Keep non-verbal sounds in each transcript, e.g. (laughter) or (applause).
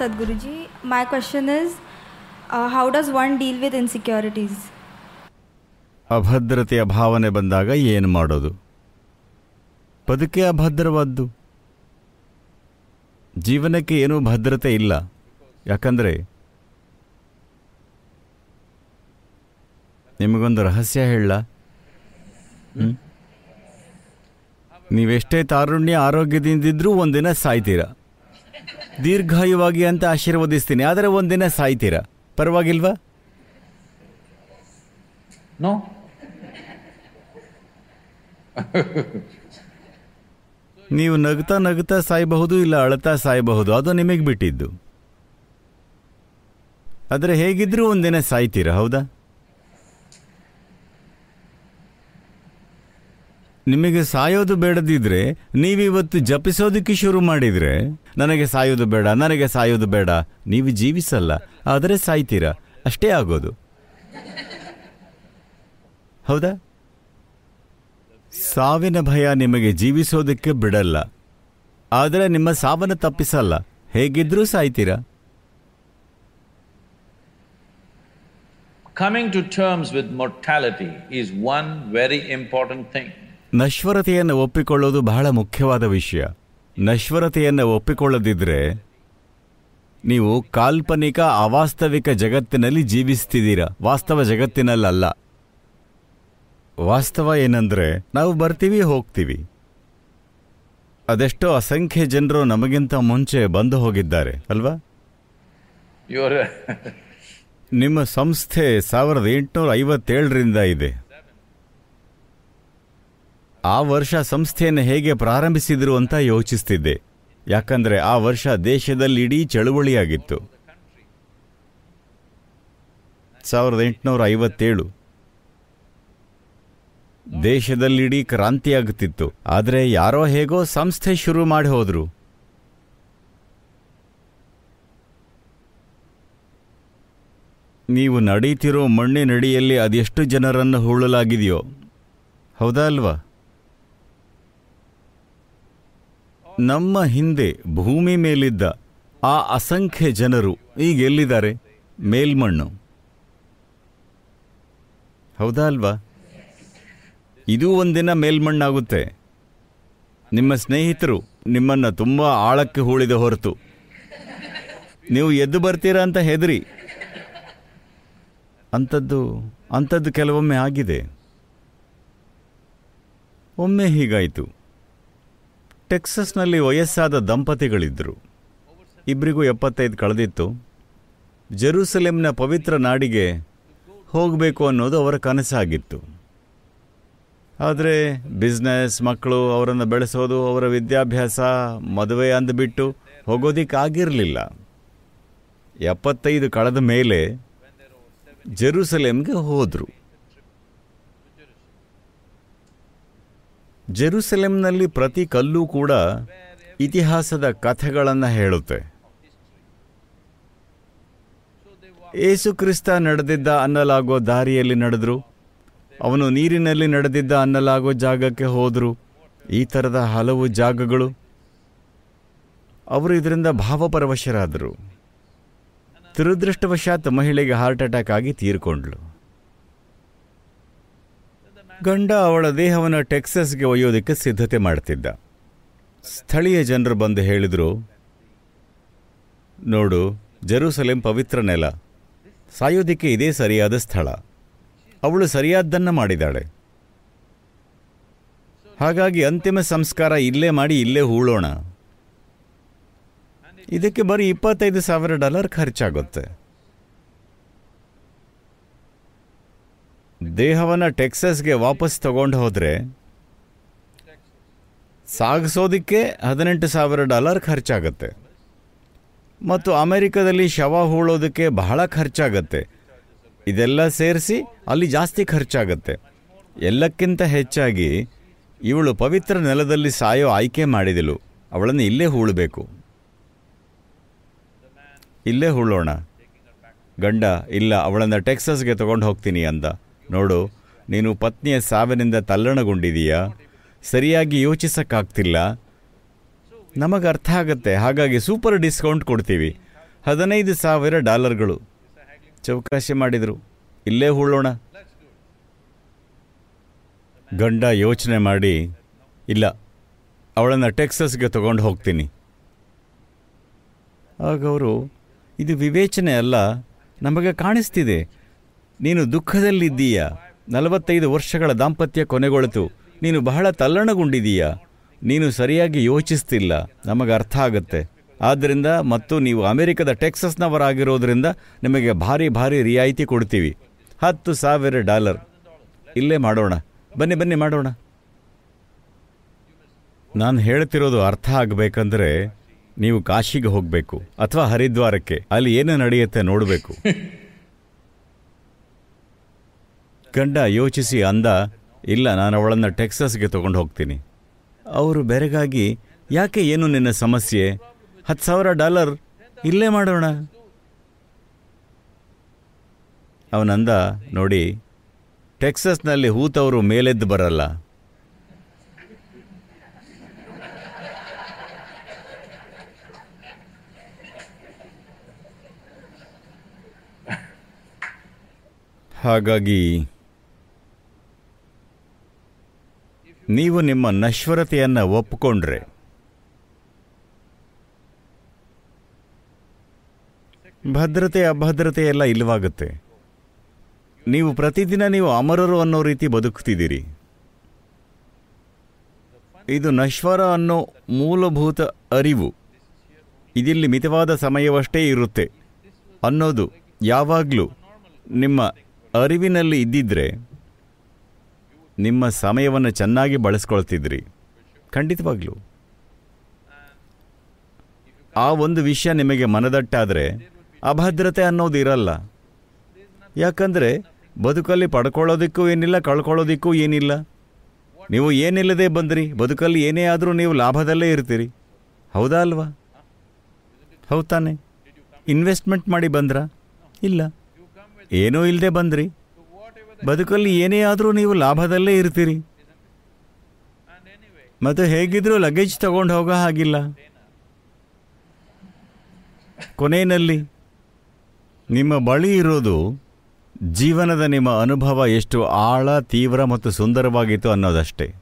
Sadhguruji. My question is uh, how does one deal with insecurities? ಅಭದ್ರತೆಯ ಭಾವನೆ ಬಂದಾಗ ಏನು ಮಾಡೋದು? ಬದುಕೆ ಅಭದ್ರವಾದ್ದು. ಜೀವನಕ್ಕೆ ಏನೂ ಭದ್ರತೆ ಇಲ್ಲ. ಯಾಕಂದರೆ ನಿಮಗೊಂದು ರಹಸ್ಯ ಹೇಳ. ನೀವೆಷ್ಟೇ ತಾರುಣ್ಯ ಆರೋಗ್ಯದಿಂದಿದ್ರೂ ಒಂದಿನ ಸಾಯ್ತೀರ? ದೀರ್ಘಾಯುವಾಗಿ ಅಂತ ಆಶೀರ್ವದಿಸ್ತೀನಿ. ಆದರೆ ಒಂದಿನ ಸಾಯ್ತೀರಾ? ಪರವಾಗಿಲ್ವಾ? ನೋ ನೀವು ನಗ್ತಾ ನಗ್ತಾ ಸಾಯಬಹುದು ಇಲ್ಲ ಅಳತಾ ಸಾಯಬಹುದು? ಅದು ನಿಮಗೆ ಬಿಟ್ಟಿದ್ದು. ಆದರೆ ಹೇಗಿದ್ರೂ ಒಂದಿನ ಸಾಯ್ತೀರಾ ಹೌದಾ? ನಿಮಗೆ ಸಾಯೋದು ಬೇಡದಿದ್ರೆ ನೀವಿವತ್ತು ಜಪಿಸೋದಕ್ಕೆ ಶುರು ಮಾಡಿದ್ರೆ, ನನಗೆ ಸಾಯೋದು ಬೇಡ, ನನಗೆ ಸಾಯೋದು ಬೇಡ. ನೀವು ಜೀವಿಸಲ್ಲ, ಆದರೆ ಸಾಯ್ತೀರಾ. ಅಷ್ಟೇ ಆಗೋದು. ಹೌದಾ? ಸಾವಿನ ಭಯ ನಿಮಗೆ ಜೀವಿಸೋದಕ್ಕೆ ಬಿಡಲ್ಲ, ಆದರೆ ನಿಮ್ಮ ಸಾವನ್ನು ತಪ್ಪಿಸಲ್ಲ. ಹೇಗಿದ್ರೂ ಸಾಯ್ತೀರಾ. Coming to terms with mortality is one very important thing. ನಶ್ವರತೆಯನ್ನು ಒಪ್ಪಿಕೊಳ್ಳೋದು ಬಹಳ ಮುಖ್ಯವಾದ ವಿಷಯ. ನಶ್ವರತೆಯನ್ನು ಒಪ್ಪಿಕೊಳ್ಳದಿದ್ದರೆ ನೀವು ಕಾಲ್ಪನಿಕ ಅವಾಸ್ತವಿಕ ಜಗತ್ತಿನಲ್ಲಿ ಜೀವಿಸ್ತಿದ್ದೀರಾ? ವಾಸ್ತವ ಜಗತ್ತಿನಲ್ಲಲ್ಲ. ವಾಸ್ತವ ಏನಂದ್ರೆ ನಾವು ಬರ್ತೀವಿ ಹೋಗ್ತೀವಿ. ಅದೆಷ್ಟೋ ಅಸಂಖ್ಯ ಜನರು ನಮಗಿಂತ ಮುಂಚೆ ಬಂದು ಹೋಗಿದ್ದಾರೆ ಅಲ್ವಾ? ನಿಮ್ಮ ಸಂಸ್ಥೆ ಸಾವಿರದ ಎಂಟುನೂರ ಐವತ್ತೇಳರಿಂದ ಇದೆ. ಆ ವರ್ಷ ಸಂಸ್ಥೆಯನ್ನು ಹೇಗೆ ಪ್ರಾರಂಭಿಸಿದ್ರು ಅಂತ ಯೋಚಿಸ್ತಿದ್ದೆ. ಯಾಕಂದ್ರೆ ಆ ವರ್ಷ ದೇಶದಲ್ಲಿ ಇಡೀ ಚಳುವಳಿಯಾಗಿತ್ತು. ಸಾವಿರದ ಎಂಟುನೂರ ಐವತ್ತೇಳು. ದೇಶದಲ್ಲಿಡೀ ಕ್ರಾಂತಿಯಾಗುತ್ತಿತ್ತು ಆದರೆ ಯಾರೋ ಹೇಗೋ ಸಂಸ್ಥೆ ಶುರು ಮಾಡಿ ಹೋದರು. ನೀವು ನಡೀತಿರೋ ಮಣ್ಣಿನಡಿಯಲ್ಲಿ ಅದೆಷ್ಟು ಜನರನ್ನು ಹೂಳಲಾಗಿದೆಯೋ? ಹೌದಾ ಅಲ್ವಾ? ನಮ್ಮ ಹಿಂದೆ ಭೂಮಿ ಮೇಲಿದ್ದ ಆ ಅಸಂಖ್ಯ ಜನರು ಈಗ ಎಲ್ಲಿದ್ದಾರೆ? ಮೇಲ್ಮಣ್ಣು. ಹೌದಾ ಅಲ್ವಾ? ಇದು ಒಂದಿನ ಮೇಲ್ಮಣ್ಣಾಗುತ್ತೆ. ನಿಮ್ಮ ಸ್ನೇಹಿತರು ನಿಮ್ಮನ್ನು ತುಂಬ ಆಳಕ್ಕೆ ಹೂಳಿದ ಹೊರತು. ನೀವು ಎದ್ದು ಬರ್ತೀರಾ ಅಂತ ಹೆದರಿ. ಅಂಥದ್ದು ಅಂಥದ್ದು ಕೆಲವೊಮ್ಮೆ ಆಗಿದೆ. ಒಮ್ಮೆ ಹೀಗಾಯಿತು. ಟೆಕ್ಸಸ್ನಲ್ಲಿ ವಯಸ್ಸಾದ ದಂಪತಿಗಳಿದ್ದರು ಇಬ್ಬರಿಗೂ ಎಪ್ಪತ್ತೈದು ಕಳೆದಿತ್ತು. ಜೆರೂಸಲೇಮ್ನ ಪವಿತ್ರ ನಾಡಿಗೆ ಹೋಗಬೇಕು ಅನ್ನೋದು ಅವರ ಕನಸಾಗಿತ್ತು. ಆದರೆ ಬಿಸ್ನೆಸ್, ಮಕ್ಕಳು ಅವರನ್ನು ಬೆಳೆಸೋದು, ಅವರ ವಿದ್ಯಾಭ್ಯಾಸ, ಮದುವೆ ಅಂದುಬಿಟ್ಟು ಹೋಗೋದಿಕ್ಕಾಗಿರಲಿಲ್ಲ. ಎಪ್ಪತ್ತೈದು ಕಳೆದ ಮೇಲೆ ಜೆರೂಸಲೇಮ್ಗೆ ಹೋದರು. ಜೆರೂಸಲೇಮ್ನಲ್ಲಿ ಪ್ರತಿ ಕಲ್ಲೂ ಕೂಡ ಇತಿಹಾಸದ ಕಥೆಗಳನ್ನು ಹೇಳುತ್ತೆ. ಏಸುಕ್ರಿಸ್ತ ನಡೆದಿದ್ದ ಅನ್ನಲಾಗೋ ದಾರಿಯಲ್ಲಿ ನಡೆದ್ರು. ಅವನು ನೀರಿನಲ್ಲಿ ನಡೆದಿದ್ದ ಅನ್ನಲಾಗೋ ಜಾಗಕ್ಕೆ ಹೋದರು. ಈ ಥರದ ಹಲವು ಜಾಗಗಳು ಅವರು ಇದರಿಂದ ಭಾವಪರವಶರಾದರು. ದುರದೃಷ್ಟವಶಾತ್ ಮಹಿಳೆಗೆ ಹಾರ್ಟ್ ಅಟ್ಯಾಕ್ ಆಗಿ ತೀರ್ಕೊಂಡ್ಳು. ಗಂಡ ಅವಳ ದೇಹವನ್ನು ಟೆಕ್ಸಸ್ಗೆ ಒಯ್ಯೋದಕ್ಕೆ ಸಿದ್ಧತೆ ಮಾಡ್ತಿದ್ದ. ಸ್ಥಳೀಯ ಜನರು ಬಂದು ಹೇಳಿದರು, ನೋಡು, ಜೆರೂಸಲೇಂ ಪವಿತ್ರ ನೆಲ. ಸಾಯೋದಿಕ್ಕೆ ಇದೇ ಸರಿಯಾದ ಸ್ಥಳ. ಅವಳು ಸರಿಯಾದ್ದನ್ನು ಮಾಡಿದಾಳೆ ಹಾಗಾಗಿ ಅಂತಿಮ ಸಂಸ್ಕಾರ ಇಲ್ಲೇ ಮಾಡಿ ಇಲ್ಲೇ ಹೂಳೋಣ. ಇದಕ್ಕೆ ಬರೀ ಇಪ್ಪತ್ತೈದು ಸಾವಿರ ಡಾಲರ್ ಖರ್ಚಾಗುತ್ತೆ. ದೇಹವನ್ನು ಟೆಕ್ಸಸ್ಗೆ ವಾಪಸ್ ತಗೊಂಡು ಹೋದರೆ ಸಾಗಿಸೋದಕ್ಕೆ ಹದಿನೆಂಟು ಸಾವಿರ ಡಾಲರ್ ಖರ್ಚಾಗತ್ತೆ. ಮತ್ತು ಅಮೆರಿಕದಲ್ಲಿ ಶವ ಹೂಳೋದಕ್ಕೆ ಬಹಳ ಖರ್ಚಾಗತ್ತೆ. ಇದೆಲ್ಲ ಸೇರಿಸಿ ಅಲ್ಲಿ ಜಾಸ್ತಿ ಖರ್ಚಾಗತ್ತೆ. ಎಲ್ಲಕ್ಕಿಂತ ಹೆಚ್ಚಾಗಿ ಇವಳು ಪವಿತ್ರ ನೆಲದಲ್ಲಿ ಸಾಯೋ ಆಯ್ಕೆ ಮಾಡಿದಳು. ಅವಳನ್ನು ಇಲ್ಲೇ ಹೂಳಬೇಕು. ಇಲ್ಲೇ ಹೂಳೋಣ. ಗಂಡ, ಇಲ್ಲ, ಅವಳನ್ನು ಟೆಕ್ಸಸ್ಗೆ ತಗೊಂಡು ಹೋಗ್ತೀನಿ ಅಂದ. ನೋಡು, ನೀನು ಪತ್ನಿಯ ಸಾವಿನಿಂದ ತಲ್ಲಣಗೊಂಡಿದೀಯಾ? ಸರಿಯಾಗಿ ಯೋಚಿಸೋಕ್ಕಾಗ್ತಿಲ್ಲ? ನಮಗೆ ಅರ್ಥ ಆಗುತ್ತೆ ಹಾಗಾಗಿ ಸೂಪರ್ ಡಿಸ್ಕೌಂಟ್ ಕೊಡ್ತೀವಿ. ಹದಿನೈದು ಸಾವಿರ ಡಾಲರ್ಗಳು. ಚೌಕಾಶಿ ಮಾಡಿದರು, ಇಲ್ಲೇ ಹೂಳೋಣ. ಗಂಡ ಯೋಚನೆ ಮಾಡಿ, ಇಲ್ಲ, ಅವಳನ್ನು ಟೆಕ್ಸಸ್ಗೆ ತಗೊಂಡು ಹೋಗ್ತೀನಿ. ಆಗ ಅವರು, ಇದು ವಿವೇಚನೆ ಅಲ್ಲ, ನಮಗೆ ಕಾಣಿಸ್ತಿದೆ. ನೀನು ದುಃಖದಲ್ಲಿದ್ದೀಯ? ನಲವತ್ತೈದು ವರ್ಷಗಳ ದಾಂಪತ್ಯ ಕೊನೆಗೊಳಿತು. ನೀನು ಬಹಳ ತಲ್ಲಣಗೊಂಡಿದೀಯ ನೀನು ಸರಿಯಾಗಿ ಯೋಚಿಸ್ತಿಲ್ಲ. ನಮಗೆ ಅರ್ಥ ಆಗುತ್ತೆ ಆದ್ದರಿಂದ ಮತ್ತು ನೀವು ಅಮೆರಿಕದ ಟೆಕ್ಸಸ್ನವರಾಗಿರೋದ್ರಿಂದ ನಿಮಗೆ ಭಾರಿ ಭಾರಿ ರಿಯಾಯಿತಿ ಕೊಡ್ತೀವಿ. ಹತ್ತು ಸಾವಿರ ಡಾಲರ್. ಇಲ್ಲೇ ಮಾಡೋಣ. ಬನ್ನಿ ಬನ್ನಿ ಮಾಡೋಣ. ನಾನು ಹೇಳ್ತಿರೋದು ಅರ್ಥ ಆಗಬೇಕಂದ್ರೆ ನೀವು ಕಾಶಿಗೆ ಹೋಗಬೇಕು. ಅಥವಾ ಹರಿದ್ವಾರಕ್ಕೆ. ಅಲ್ಲಿ ಏನು ನಡೆಯುತ್ತೆ ನೋಡಬೇಕು. (laughs) ಗಂಡ ಯೋಚಿಸಿ ಅಂದ, ಇಲ್ಲ, ನಾನು ಅವಳನ್ನು ಟೆಕ್ಸಸ್ಗೆ ತಗೊಂಡು ಹೋಗ್ತೀನಿ. ಅವರು ಬೆರಗಾಗಿ, ಯಾಕೆ ಏನು ನಿನ್ನ ಸಮಸ್ಯೆ? ಹತ್ತು ಸಾವಿರ ಡಾಲರ್ ಇಲ್ಲೇ ಮಾಡೋಣ. ಅವನಂದ, ನೋಡಿ, ಟೆಕ್ಸಸ್ನಲ್ಲಿ ಹೂತವರು ಮೇಲೆದ್ದು ಬರಲ್ಲ. ಹಾಗಾಗಿ ನೀವು ನಿಮ್ಮ ನಶ್ವರತೆಯನ್ನು ಒಪ್ಪಿಕೊಂಡ್ರೆ ಭದ್ರತೆ, ಅಭದ್ರತೆ ಎಲ್ಲ ಇಲ್ಲವಾಗುತ್ತೆ. ನೀವು ಪ್ರತಿದಿನ ನೀವು ಅಮರರು ಅನ್ನೋ ರೀತಿ ಬದುಕ್ತಿದ್ದೀರಿ. ಇದು ನಶ್ವರ ಅನ್ನೋ ಮೂಲಭೂತ ಅರಿವು. ಇದಿಲ್ಲಿ ಮಿತವಾದ ಸಮಯವಷ್ಟೇ ಇರುತ್ತೆ. ಅನ್ನೋದು ಯಾವಾಗಲೂ ನಿಮ್ಮ ಅರಿವಿನಲ್ಲಿ ಇದ್ದಿದ್ರೆ ನಿಮ್ಮ ಸಮಯವನ್ನು ಚೆನ್ನಾಗಿ ಬಳಸ್ಕೊಳ್ತಿದ್ರಿ. ಖಂಡಿತವಾಗ್ಲೂ. ಆ ಒಂದು ವಿಷಯ ನಿಮಗೆ ಮನದಟ್ಟಾದರೆ ಅಭದ್ರತೆ ಅನ್ನೋದು ಇರಲ್ಲ. ಯಾಕಂದರೆ ಬದುಕಲ್ಲಿ ಪಡ್ಕೊಳ್ಳೋದಕ್ಕೂ ಏನಿಲ್ಲ, ಕಳ್ಕೊಳ್ಳೋದಕ್ಕೂ ಏನಿಲ್ಲ. ನೀವು ಏನಿಲ್ಲದೆ ಬಂದ್ರಿ, ಬದುಕಲ್ಲಿ ಏನೇ ಆದರೂ ನೀವು ಲಾಭದಲ್ಲೇ ಇರ್ತೀರಿ. ಹೌದಾ ಅಲ್ವಾ? ಹೌದ್ ತಾನೆ. ಇನ್ವೆಸ್ಟ್ಮೆಂಟ್ ಮಾಡಿ ಬಂದ್ರಾ? ಇಲ್ಲ. ಏನೂ ಇಲ್ಲದೆ ಬಂದ್ರಿ. ಬದುಕಲ್ಲಿ ಏನೇ ಆದರೂ ನೀವು ಲಾಭದಲ್ಲೇ ಇರ್ತೀರಿ. ಮತ್ತು ಹೇಗಿದ್ರೂ ಲಗೇಜ್ ತಗೊಂಡು ಹೋಗೋ ಹಾಗಿಲ್ಲ. ಕೊನೆಯಲ್ಲಿ, ನಿಮ್ಮ ಬಳಿ ಇರೋದು ಜೀವನದ ನಿಮ್ಮ ಅನುಭವ ಎಷ್ಟು ಆಳ, ತೀವ್ರ ಮತ್ತು ಸುಂದರವಾಗಿತ್ತು ಅನ್ನೋದಷ್ಟೇ.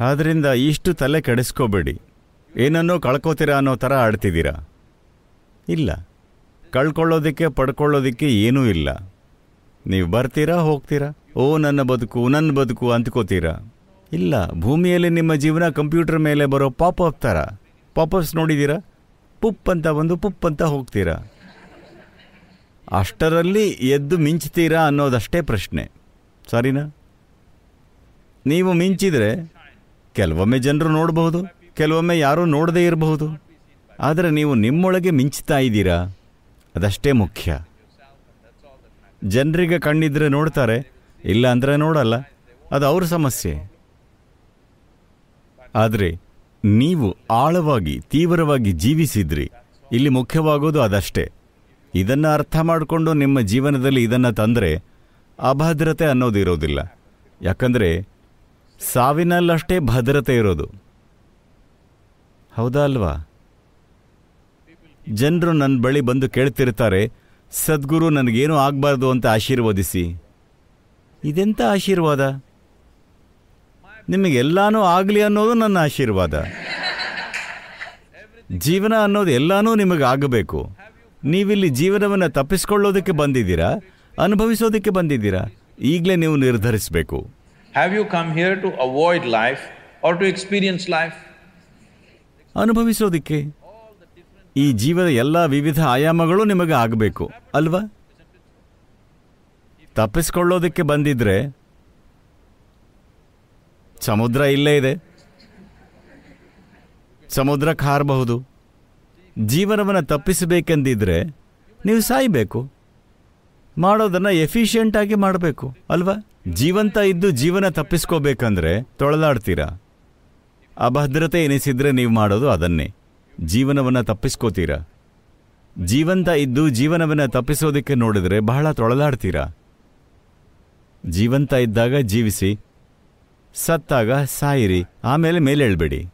ಆದ್ದರಿಂದ ಇಷ್ಟು ತಲೆ ಕೆಡಿಸ್ಕೋಬೇಡಿ. ಏನನ್ನೋ ಕಳ್ಕೋತೀರಾ ಅನ್ನೋ ಥರ ಆಡ್ತಿದ್ದೀರಾ? ಇಲ್ಲ. ಕಳ್ಕೊಳ್ಳೋದಕ್ಕೆ, ಪಡ್ಕೊಳ್ಳೋದಕ್ಕೆ ಏನೂ ಇಲ್ಲ. ನೀವು ಬರ್ತೀರಾ, ಹೋಗ್ತೀರಾ? ಓ, ನನ್ನ ಬದುಕು ನನ್ನ ಬದುಕು ಅಂದ್ಕೋತೀರಾ? ಇಲ್ಲ, ಭೂಮಿಯಲ್ಲಿ ನಿಮ್ಮ ಜೀವನ ಕಂಪ್ಯೂಟರ್ ಮೇಲೆ ಬರೋ ಪಾಪ್ ಅಪ್ ಥರ ಪಾಪಪ್ಸ್ ನೋಡಿದ್ದೀರಾ ಪುಪ್ ಅಂತ ಬಂದು ಪುಪ್ ಅಂತ ಹೋಗ್ತೀರಾ? ಅಷ್ಟರಲ್ಲಿ ಎದ್ದು ಮಿಂಚ್ತೀರಾ ಅನ್ನೋದಷ್ಟೇ ಪ್ರಶ್ನೆ. ಸರಿನಾ? ನೀವು ಮಿಂಚಿದರೆ ಕೆಲವೊಮ್ಮೆ ಜನರು ನೋಡಬಹುದು, ಕೆಲವೊಮ್ಮೆ ಯಾರೂ ನೋಡದೇ ಇರಬಹುದು. ಆದರೆ ನೀವು ನಿಮ್ಮೊಳಗೆ ಮಿಂಚ್ತಾ ಇದ್ದೀರಾ? ಅದಷ್ಟೇ ಮುಖ್ಯ. ಜನರಿಗೆ ಕಣ್ಣಿದ್ರೆ ನೋಡ್ತಾರೆ ಇಲ್ಲ ಅಂದರೆ ನೋಡಲ್ಲ. ಅದು ಅವ್ರ ಸಮಸ್ಯೆ. ಆದರೆ ನೀವು ಆಳವಾಗಿ, ತೀವ್ರವಾಗಿ ಜೀವಿಸಿದ್ರಿ. ಇಲ್ಲಿ ಮುಖ್ಯವಾಗೋದು ಅದಷ್ಟೇ. ಇದನ್ನು ಅರ್ಥ ಮಾಡಿಕೊಂಡು ನಿಮ್ಮ ಜೀವನದಲ್ಲಿ ಇದನ್ನು ತಂದರೆ ಅಭದ್ರತೆ ಅನ್ನೋದು ಇರೋದಿಲ್ಲ. ಯಾಕಂದರೆ ಸಾವಿನಲ್ಲಷ್ಟೇ ಭದ್ರತೆ ಇರೋದು. ಹೌದಾ ಅಲ್ವಾ? ಜನರು ನನ್ನ ಬಳಿ ಬಂದು ಕೇಳ್ತಿರ್ತಾರೆ ಸದ್ಗುರು ನನಗೇನೂ ಆಗಬಾರ್ದು ಅಂತ ಆಶೀರ್ವದಿಸಿ. ಇದೆಂಥ ಆಶೀರ್ವಾದ? ನಿಮಗೆಲ್ಲಾನೂ ಆಗಲಿ ಅನ್ನೋದು ನನ್ನ ಆಶೀರ್ವಾದ. ಜೀವನ ಅನ್ನೋದು ಎಲ್ಲಾನೂ ನಿಮಗೆ ಆಗಬೇಕು. ನೀವಿಲ್ಲಿ ಜೀವನವನ್ನು ತಪ್ಪಿಸ್ಕೊಳ್ಳೋದಕ್ಕೆ ಬಂದಿದ್ದೀರಾ? ಅನುಭವಿಸೋದಕ್ಕೆ ಬಂದಿದ್ದೀರಾ? ಈಗಲೇ ನೀವು ನಿರ್ಧರಿಸಬೇಕು. Have you come here to avoid life or to experience life ಅನುಭವಿಸೋದಕ್ಕೆ. ಈ ಜೀವದ ಎಲ್ಲ ವಿವಿಧ ಆಯಾಮಗಳು ನಿಮಗೆ ಆಗಬೇಕು, ಅಲ್ವಾ? ತಪ್ಪಿಸ್ಕೊಳ್ಳೋದಕ್ಕೆ ಬಂದಿದ್ರೆ ಸಮುದ್ರ ಇಲ್ಲೇ ಇದೆ. ಸಮುದ್ರ ಕಾರಬಹುದು. ಜೀವನವನ್ನು ತಪ್ಪಿಸಬೇಕೆಂದಿದ್ರೆ ನೀವು ಸಾಯಬೇಕು. ಮಾಡೋದನ್ನು ಎಫಿಷಿಯೆಂಟಾಗಿ ಮಾಡಬೇಕು, ಅಲ್ವಾ? ಜೀವಂತ ಇದ್ದು ಜೀವನ ತಪ್ಪಿಸ್ಕೋಬೇಕಂದ್ರೆ ತೊಳೆದಾಡ್ತೀರಾ ಅಭದ್ರತೆ ಎನಿಸಿದರೆ ನೀವು ಮಾಡೋದು ಅದನ್ನೇ. ಜೀವನವನ್ನು ತಪ್ಪಿಸ್ಕೋತೀರಾ? ಜೀವಂತ ಇದ್ದು ಜೀವನವನ್ನು ತಪ್ಪಿಸೋದಕ್ಕೆ ನೋಡಿದ್ರೆ ಬಹಳ ತೊಳಲಾಡ್ತೀರಾ? ಜೀವಂತ ಇದ್ದಾಗ ಜೀವಿಸಿ, ಸತ್ತಾಗ ಸಾಯಿರಿ, ಆಮೇಲೆ ಮೇಲೇಳ್ಬೇಡಿ.